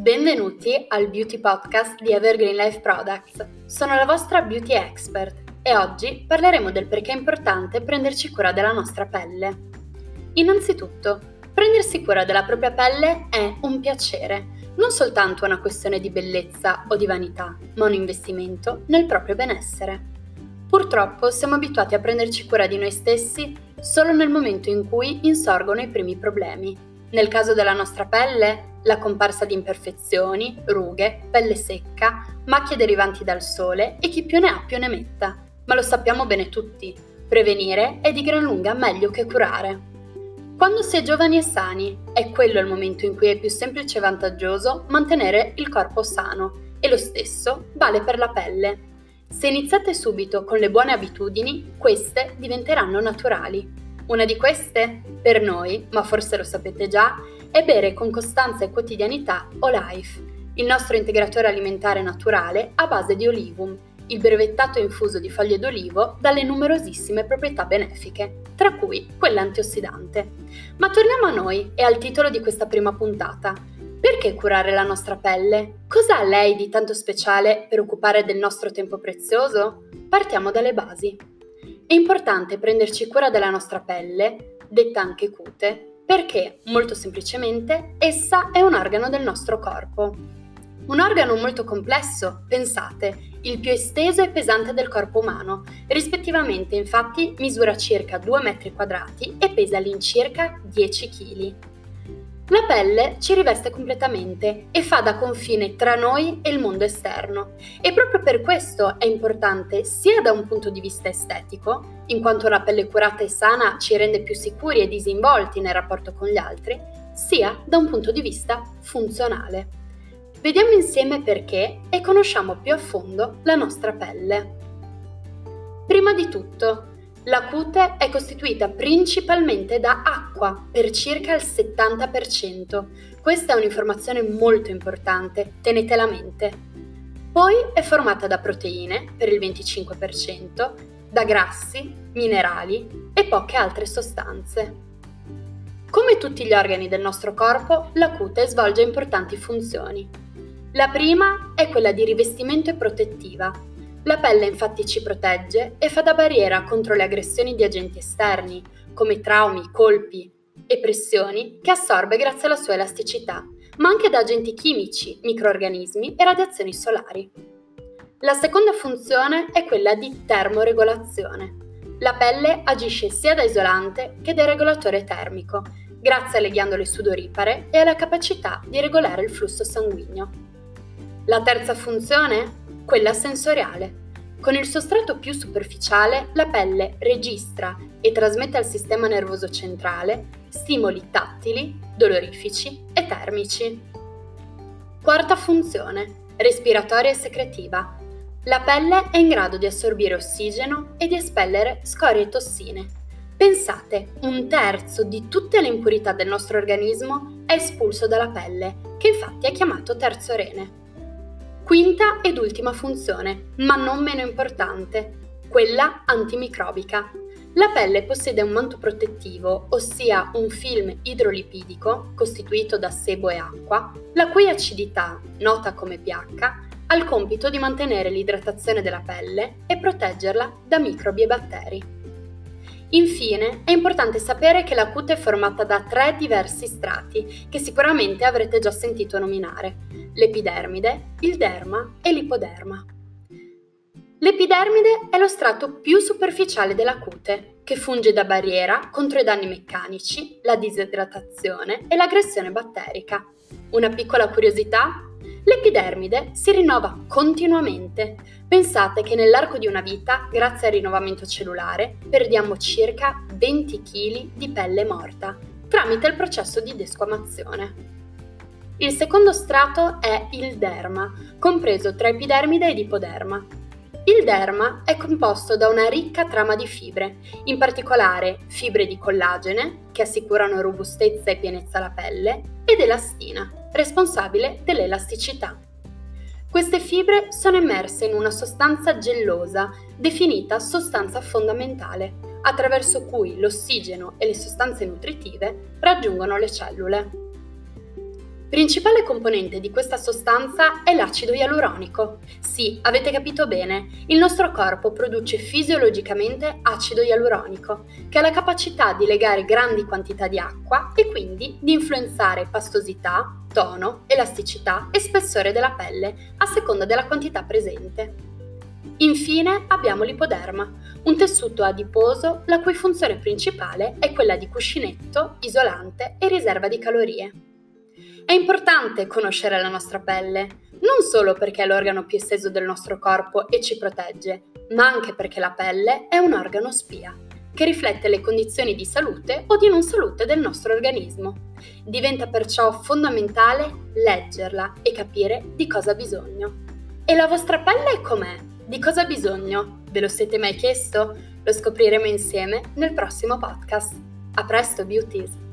Benvenuti al Beauty Podcast di Evergreen Life Products. Sono la vostra beauty expert e oggi parleremo del perché è importante prenderci cura della nostra pelle. Innanzitutto, prendersi cura della propria pelle è un piacere, non soltanto una questione di bellezza o di vanità, ma un investimento nel proprio benessere. Purtroppo siamo abituati a prenderci cura di noi stessi solo nel momento in cui insorgono i primi problemi. Nel caso della nostra pelle, la comparsa di imperfezioni, rughe, pelle secca, macchie derivanti dal sole e chi più ne ha più ne metta. Ma lo sappiamo bene tutti, prevenire è di gran lunga meglio che curare. Quando si è giovani e sani, è quello il momento in cui è più semplice e vantaggioso mantenere il corpo sano e lo stesso vale per la pelle. Se iniziate subito con le buone abitudini, queste diventeranno naturali. Una di queste, per noi, ma forse lo sapete già, è bere con costanza e quotidianità Olife, il nostro integratore alimentare naturale a base di olivum, il brevettato infuso di foglie d'olivo dalle numerosissime proprietà benefiche, tra cui quella antiossidante. Ma torniamo a noi e al titolo di questa prima puntata. Perché curare la nostra pelle? Cosa ha lei di tanto speciale per occupare del nostro tempo prezioso? Partiamo dalle basi. È importante prenderci cura della nostra pelle, detta anche cute, perché, molto semplicemente, essa è un organo del nostro corpo. Un organo molto complesso, pensate, il più esteso e pesante del corpo umano, rispettivamente infatti misura circa 2 metri quadrati e pesa all'incirca 10 kg. La pelle ci riveste completamente e fa da confine tra noi e il mondo esterno e proprio per questo è importante sia da un punto di vista estetico, in quanto una pelle curata e sana ci rende più sicuri e disinvolti nel rapporto con gli altri, sia da un punto di vista funzionale. Vediamo insieme perché e conosciamo più a fondo la nostra pelle. Prima di tutto, la cute è costituita principalmente da acqua per circa il 70%. Questa è un'informazione molto importante, tenetela a mente. Poi è formata da proteine per il 25%, da grassi, minerali e poche altre sostanze. Come tutti gli organi del nostro corpo, la cute svolge importanti funzioni. La prima è quella di rivestimento e protettiva, la pelle infatti ci protegge e fa da barriera contro le aggressioni di agenti esterni, come traumi, colpi e pressioni, che assorbe grazie alla sua elasticità, ma anche da agenti chimici, microorganismi e radiazioni solari. La seconda funzione è quella di termoregolazione. La pelle agisce sia da isolante che da regolatore termico, grazie alle ghiandole sudoripare e alla capacità di regolare il flusso sanguigno. La terza funzione? Quella sensoriale. Con il sostrato più superficiale la pelle registra e trasmette al sistema nervoso centrale stimoli tattili, dolorifici e termici. Quarta funzione, respiratoria e secretiva. La pelle è in grado di assorbire ossigeno e di espellere scorie e tossine. Pensate, un terzo di tutte le impurità del nostro organismo è espulso dalla pelle, che infatti è chiamato terzo rene. Quinta ed ultima funzione, ma non meno importante, quella antimicrobica. La pelle possiede un manto protettivo, ossia un film idrolipidico costituito da sebo e acqua, la cui acidità, nota come pH, ha il compito di mantenere l'idratazione della pelle e proteggerla da microbi e batteri. Infine, è importante sapere che la cute è formata da tre diversi strati che sicuramente avrete già sentito nominare, l'epidermide, il derma e l'ipoderma. L'epidermide è lo strato più superficiale della cute, che funge da barriera contro i danni meccanici, la disidratazione e l'aggressione batterica. Una piccola curiosità? L'epidermide si rinnova continuamente. Pensate che nell'arco di una vita, grazie al rinnovamento cellulare, perdiamo circa 20 kg di pelle morta tramite il processo di desquamazione. Il secondo strato è il derma, compreso tra epidermide ed ipoderma. Il derma è composto da una ricca trama di fibre, in particolare fibre di collagene, che assicurano robustezza e pienezza alla pelle, ed elastina, responsabile dell'elasticità. Queste fibre sono immerse in una sostanza gellosa, definita sostanza fondamentale, attraverso cui l'ossigeno e le sostanze nutritive raggiungono le cellule. Principale componente di questa sostanza è l'acido ialuronico. Sì, avete capito bene, il nostro corpo produce fisiologicamente acido ialuronico, che ha la capacità di legare grandi quantità di acqua e quindi di influenzare pastosità, tono, elasticità e spessore della pelle a seconda della quantità presente. Infine abbiamo l'ipoderma, un tessuto adiposo la cui funzione principale è quella di cuscinetto, isolante e riserva di calorie. È importante conoscere la nostra pelle, non solo perché è l'organo più esteso del nostro corpo e ci protegge, ma anche perché la pelle è un organo spia, che riflette le condizioni di salute o di non salute del nostro organismo. Diventa perciò fondamentale leggerla e capire di cosa ha bisogno. E la vostra pelle com'è? Di cosa ha bisogno? Ve lo siete mai chiesto? Lo scopriremo insieme nel prossimo podcast. A presto, beauties!